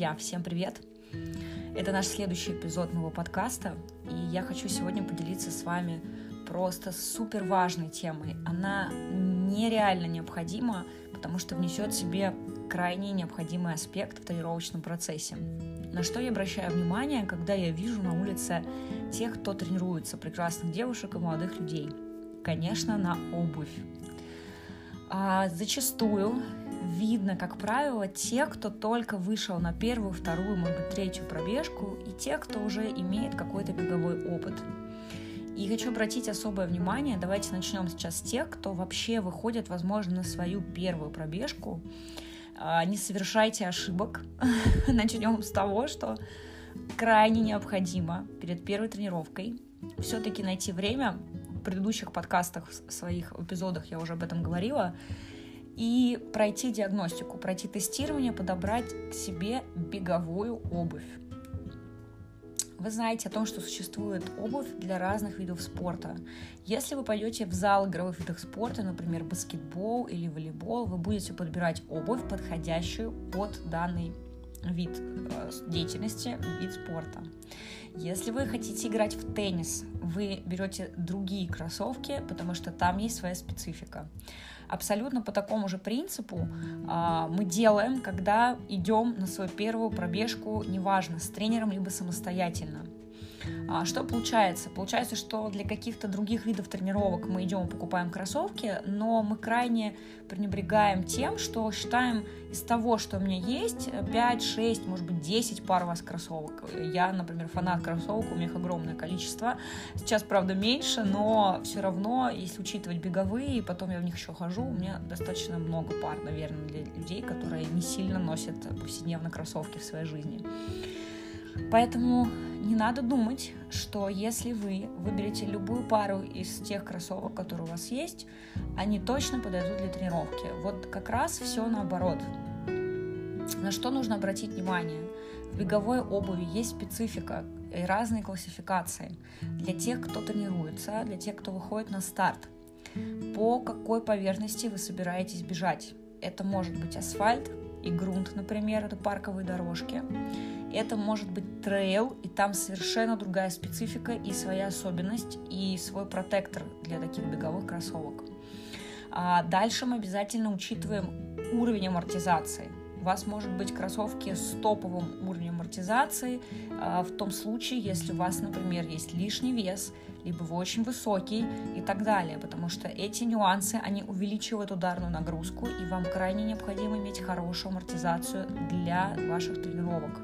Друзья, всем привет! Это наш следующий эпизод моего подкаста, и я хочу сегодня поделиться с вами просто супер важной темой. Она нереально необходима, потому что внесет в себе крайне необходимый аспект в тренировочном процессе. На что я обращаю внимание, когда я вижу на улице тех, кто тренируется, прекрасных девушек и молодых людей? Конечно, на обувь. А зачастую видно, как правило, те, кто только вышел на первую, вторую, может быть, третью пробежку, и те, кто уже имеет какой-то беговой опыт. И хочу обратить особое внимание, давайте начнем сейчас с тех, кто вообще выходит, возможно, на свою первую пробежку. А, не совершайте ошибок. Начнем с того, что крайне необходимо перед первой тренировкой все-таки найти время. В предыдущих подкастах, в своих эпизодах я уже об этом говорила, и пройти диагностику, пройти тестирование, подобрать к себе беговую обувь. Вы знаете о том, что существует обувь для разных видов спорта. Если вы пойдете в зал игровых видов спорта, например, баскетбол или волейбол, вы будете подбирать обувь, подходящую под данный вид э, деятельности, вид спорта. Если вы хотите играть в теннис, вы берете другие кроссовки, потому что там есть своя специфика. Абсолютно по такому же принципу а, мы делаем, когда идем на свою первую пробежку, неважно, с тренером либо самостоятельно. А что получается? Получается, что для каких-то других видов тренировок мы идем покупаем кроссовки, но мы крайне пренебрегаем тем, что считаем из того, что у меня есть, 5, 6, может быть, 10 пар у вас кроссовок. Я, например, фанат кроссовок, у меня их огромное количество. Сейчас, правда, меньше, но все равно, если учитывать беговые, и потом я в них еще хожу, у меня достаточно много пар, наверное, для людей, которые не сильно носят повседневно кроссовки в своей жизни. Поэтому не надо думать, что если вы выберете любую пару из тех кроссовок, которые у вас есть, они точно подойдут для тренировки. Вот как раз все наоборот. На что нужно обратить внимание? В беговой обуви есть специфика и разные классификации для тех, кто тренируется, для тех, кто выходит на старт. По какой поверхности вы собираетесь бежать? Это может быть асфальт и грунт, например, это парковые дорожки. Это может быть трейл, и там совершенно другая специфика и своя особенность, и свой протектор для таких беговых кроссовок. А дальше мы обязательно учитываем уровень амортизации. У вас может быть кроссовки с топовым уровнем амортизации а, в том случае, если у вас, например, есть лишний вес, либо вы очень высокий и так далее, потому что эти нюансы, они увеличивают ударную нагрузку, и вам крайне необходимо иметь хорошую амортизацию для ваших тренировок.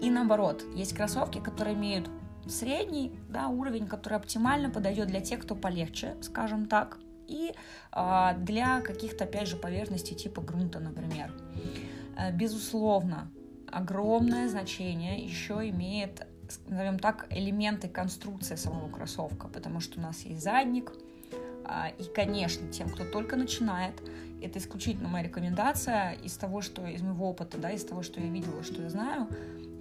И наоборот, есть кроссовки, которые имеют средний да, уровень, который оптимально подойдет для тех, кто полегче, скажем так, и э, для каких-то, опять же, поверхностей типа грунта, например. Э, безусловно, огромное значение еще имеет, назовем так, элементы конструкции самого кроссовка, потому что у нас есть задник, э, и, конечно, тем, кто только начинает, это исключительно моя рекомендация из того, что из моего опыта, да, из того, что я видела, что я знаю,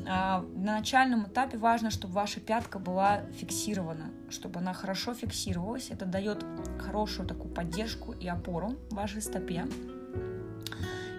а, на начальном этапе важно, чтобы ваша пятка была фиксирована, чтобы она хорошо фиксировалась. Это дает хорошую такую поддержку и опору вашей стопе.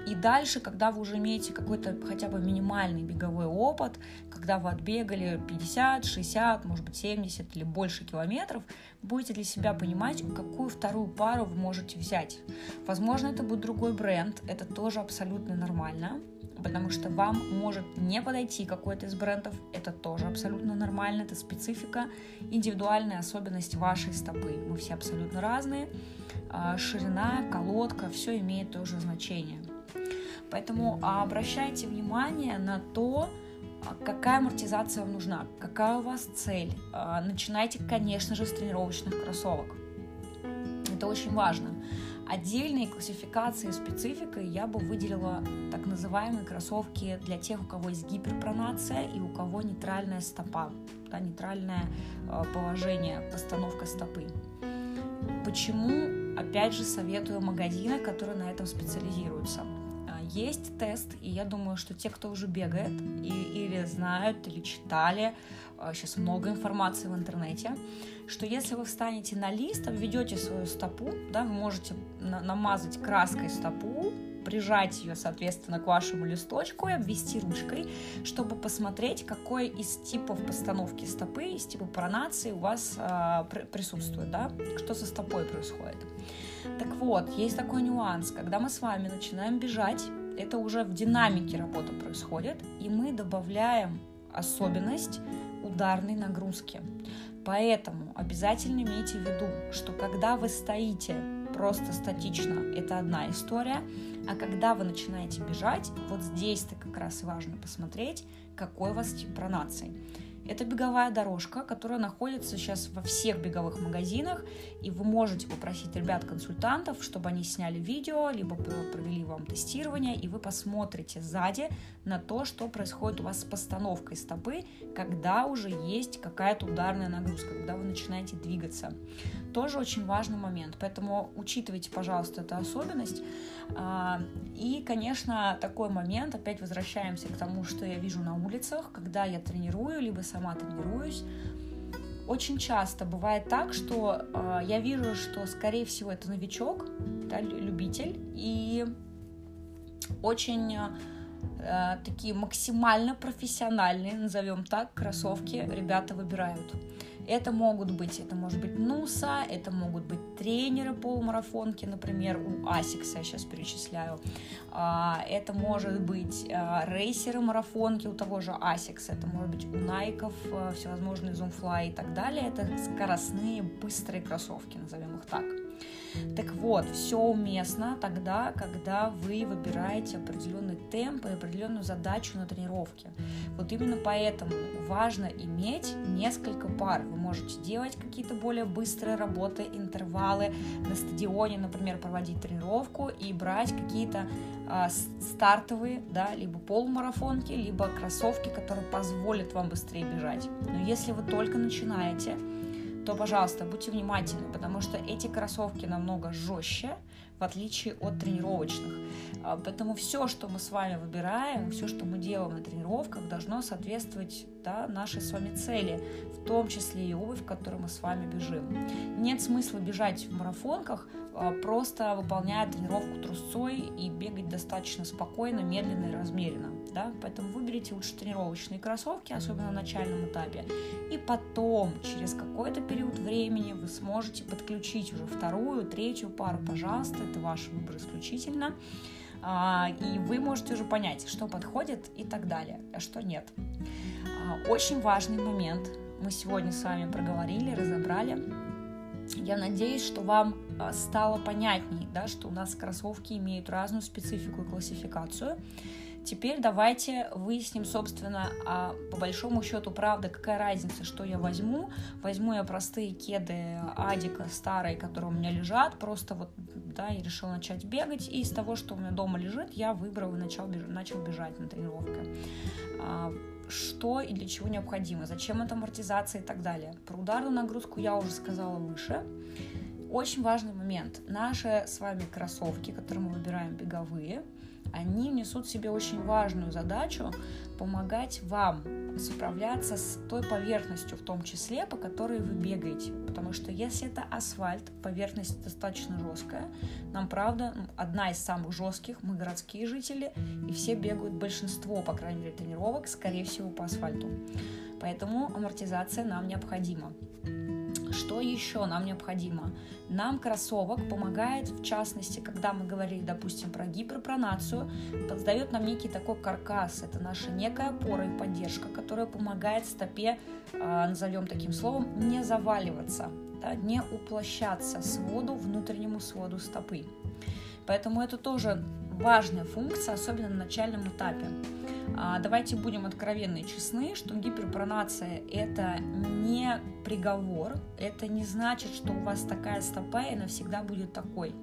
И дальше, когда вы уже имеете какой-то хотя бы минимальный беговой опыт, когда вы отбегали 50, 60, может быть 70 или больше километров, будете для себя понимать, какую вторую пару вы можете взять. Возможно, это будет другой бренд, это тоже абсолютно нормально потому что вам может не подойти какой-то из брендов, это тоже абсолютно нормально, это специфика, индивидуальная особенность вашей стопы. Мы все абсолютно разные, а, ширина, колодка, все имеет тоже значение. Поэтому обращайте внимание на то, а, какая амортизация вам нужна, какая у вас цель. А, начинайте, конечно же, с тренировочных кроссовок. Это очень важно. Отдельной классификацией спецификой я бы выделила так называемые кроссовки для тех, у кого есть гиперпронация и у кого нейтральная стопа, да, нейтральное э, положение, постановка стопы. Почему, опять же, советую магазины, которые на этом специализируются? Есть тест, и я думаю, что те, кто уже бегает, и, или знают, или читали, сейчас много информации в интернете, что если вы встанете на лист, обведете свою стопу, да, вы можете на намазать краской стопу, прижать ее, соответственно, к вашему листочку и обвести ручкой, чтобы посмотреть, какой из типов постановки стопы, из типа пронации у вас э, присутствует, да, что со стопой происходит. Так вот, есть такой нюанс, когда мы с вами начинаем бежать, это уже в динамике работа происходит, и мы добавляем особенность ударной нагрузки. Поэтому обязательно имейте в виду, что когда вы стоите просто статично, это одна история, а когда вы начинаете бежать, вот здесь-то как раз важно посмотреть, какой у вас тип пронации. Это беговая дорожка, которая находится сейчас во всех беговых магазинах, и вы можете попросить ребят-консультантов, чтобы они сняли видео, либо провели вам тестирование, и вы посмотрите сзади на то, что происходит у вас с постановкой стопы, когда уже есть какая-то ударная нагрузка, когда вы начинаете двигаться. Тоже очень важный момент, поэтому учитывайте, пожалуйста, эту особенность. А, и, конечно, такой момент, опять возвращаемся к тому, что я вижу на улицах, когда я тренирую, либо сама тренируюсь, очень часто бывает так, что э, я вижу, что, скорее всего, это новичок, да, любитель, и очень э, такие максимально профессиональные, назовем так, кроссовки ребята выбирают. Это могут быть, это может быть Noosa, это могут быть тренеры полумарафонки, например, у Asics а я сейчас перечисляю. А, это может быть а, рейсеры марафонки у того же Asics а, это может быть у Nike ов, а, всевозможные Zoom Fly и так далее. Это скоростные, быстрые кроссовки, назовем их так. Так вот, все уместно тогда, когда вы выбираете определенный темп и определенную задачу на тренировке. Вот именно поэтому важно иметь несколько пар. Вы можете делать какие-то более быстрые работы, интервалы на стадионе, например, проводить тренировку и брать какие-то э, стартовые, да, либо полумарафонки, либо кроссовки, которые позволят вам быстрее бежать. Но если вы только начинаете, то, пожалуйста, будьте внимательны, потому что эти кроссовки намного жестче, в отличие от тренировочных. А, поэтому все, что мы с вами выбираем, все, что мы делаем на тренировках, должно соответствовать да, нашей с вами цели, в том числе и обувь, в которой мы с вами бежим. Нет смысла бежать в марафонках, а, просто выполняя тренировку трусцой и бегать достаточно спокойно, медленно и размеренно. Да? Поэтому выберите лучше тренировочные кроссовки, особенно на начальном этапе. И потом, через какой-то период времени, вы сможете подключить уже вторую, третью пару. Пожалуйста, это ваш выбор исключительно. А, и вы можете уже понять, что подходит и так далее, а что нет. А, очень важный момент мы сегодня с вами проговорили, разобрали. Я надеюсь, что вам стало понятней, да, что у нас кроссовки имеют разную специфику и классификацию. Теперь давайте выясним, собственно, а по большому счету, правда, какая разница, что я возьму. Возьму я простые кеды Адика старые, которые у меня лежат, просто вот, да, я решила начать бегать, и из того, что у меня дома лежит, я выбрал и начал, начал бежать на тренировке. А, что и для чего необходимо, зачем это амортизация и так далее. Про ударную нагрузку я уже сказала выше. Очень важный момент. Наши с вами кроссовки, которые мы выбираем беговые, они несут в себе очень важную задачу помогать вам справляться с той поверхностью, в том числе, по которой вы бегаете. Потому что если это асфальт, поверхность достаточно жесткая, нам, правда, ну, одна из самых жестких, мы городские жители, и все бегают, большинство, по крайней мере, тренировок, скорее всего, по асфальту. Поэтому амортизация нам необходима. Что еще нам необходимо? Нам кроссовок помогает, в частности, когда мы говорили, допустим, про гиперпронацию, создает нам некий такой каркас. Это наша некая опора и поддержка, которая помогает стопе, а, назовем таким словом, не заваливаться, да, не уплощаться своду, внутреннему своду стопы. Поэтому это тоже важная функция, особенно на начальном этапе. А, давайте будем откровенны и честны, что гиперпронация – это не приговор, это не значит, что у вас такая стопа и навсегда будет такой.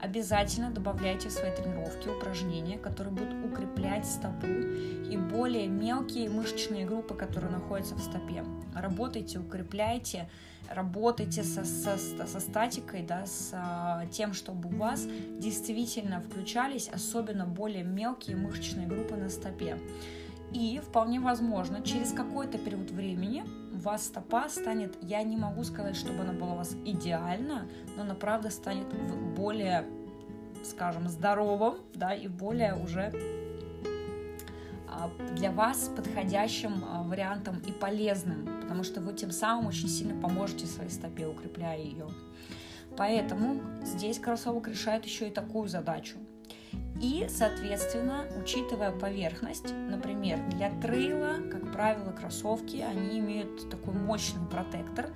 Обязательно добавляйте в свои тренировки упражнения, которые будут укреплять стопу и более мелкие мышечные группы, которые находятся в стопе. Работайте, укрепляйте, работайте со, со, со статикой, да, с а, тем, чтобы у вас действительно включались особенно более мелкие мышечные группы на стопе. И вполне возможно, через какой-то период времени у вас стопа станет, я не могу сказать, чтобы она была у вас идеальна, но она правда станет более, скажем, здоровым, да, и более уже для вас подходящим а, вариантом и полезным, потому что вы тем самым очень сильно поможете своей стопе, укрепляя ее. Поэтому здесь кроссовок решает еще и такую задачу. И, соответственно, учитывая поверхность, например, для трейла, как правило, кроссовки, они имеют такой мощный протектор,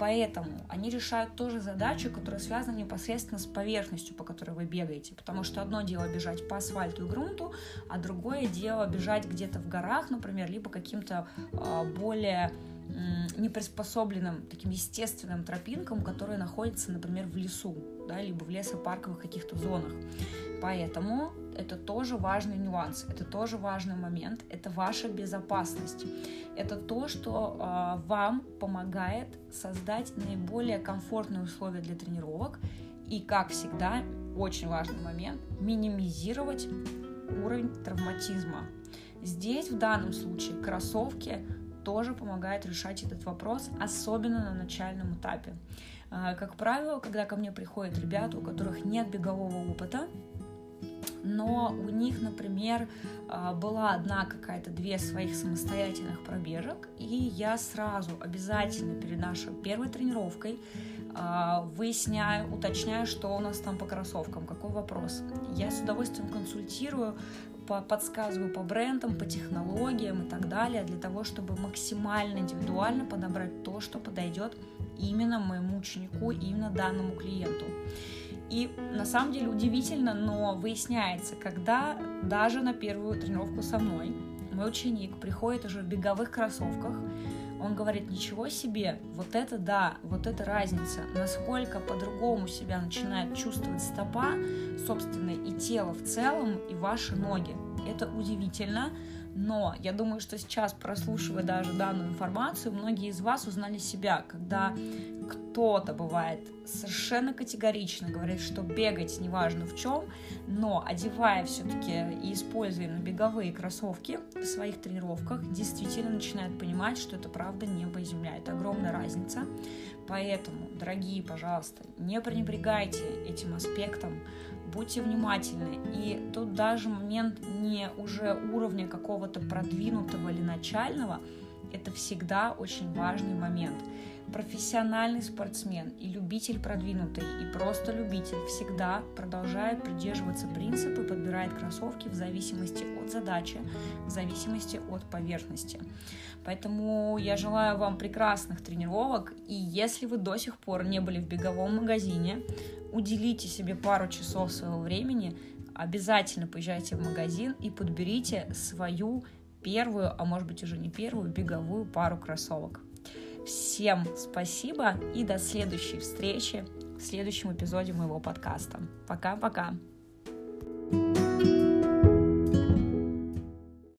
поэтому они решают тоже задачу, которая связана непосредственно с поверхностью, по которой вы бегаете, потому что одно дело бежать по асфальту и грунту, а другое дело бежать где-то в горах, например, либо каким-то э, более неприспособленным, таким естественным тропинкам, которые находятся, например, в лесу, да, либо в лесопарковых каких-то зонах. Поэтому это тоже важный нюанс, это тоже важный момент, это ваша безопасность. Это то, что э, вам помогает создать наиболее комфортные условия для тренировок и, как всегда, очень важный момент, минимизировать уровень травматизма. Здесь в данном случае кроссовки тоже помогают решать этот вопрос, особенно на начальном этапе. А, как правило, когда ко мне приходят ребята, у которых нет бегового опыта, но у них, например, а, была одна какая-то две своих самостоятельных пробежек, и я сразу обязательно перед нашей первой тренировкой а, выясняю, уточняю, что у нас там по кроссовкам, какой вопрос. Я с удовольствием консультирую, подсказываю по брендам, по технологиям и так далее, для того, чтобы максимально индивидуально подобрать то, что подойдет именно моему ученику, именно данному клиенту. И на самом деле удивительно, но выясняется, когда даже на первую тренировку со мной мой ученик приходит уже в беговых кроссовках, он говорит, ничего себе, вот это да, вот это разница, насколько по-другому себя начинает чувствовать стопа, собственно, и тело в целом, и ваши ноги. Это удивительно, но я думаю, что сейчас, прослушивая даже данную информацию, многие из вас узнали себя, когда кто-то бывает совершенно категорично говорит, что бегать неважно в чем, но одевая все-таки и используя на беговые кроссовки в своих тренировках, действительно начинает понимать, что это правда небо и земля. Это огромная разница. Поэтому, дорогие, пожалуйста, не пренебрегайте этим аспектом, будьте внимательны. И тут даже момент не уже уровня какого-то продвинутого или начального, это всегда очень важный момент профессиональный спортсмен и любитель продвинутый, и просто любитель всегда продолжает придерживаться принципа подбирает кроссовки в зависимости от задачи, в зависимости от поверхности. Поэтому я желаю вам прекрасных тренировок, и если вы до сих пор не были в беговом магазине, уделите себе пару часов своего времени, обязательно поезжайте в магазин и подберите свою первую, а может быть уже не первую, беговую пару кроссовок. Всем спасибо и до следующей встречи в следующем эпизоде моего подкаста. Пока-пока.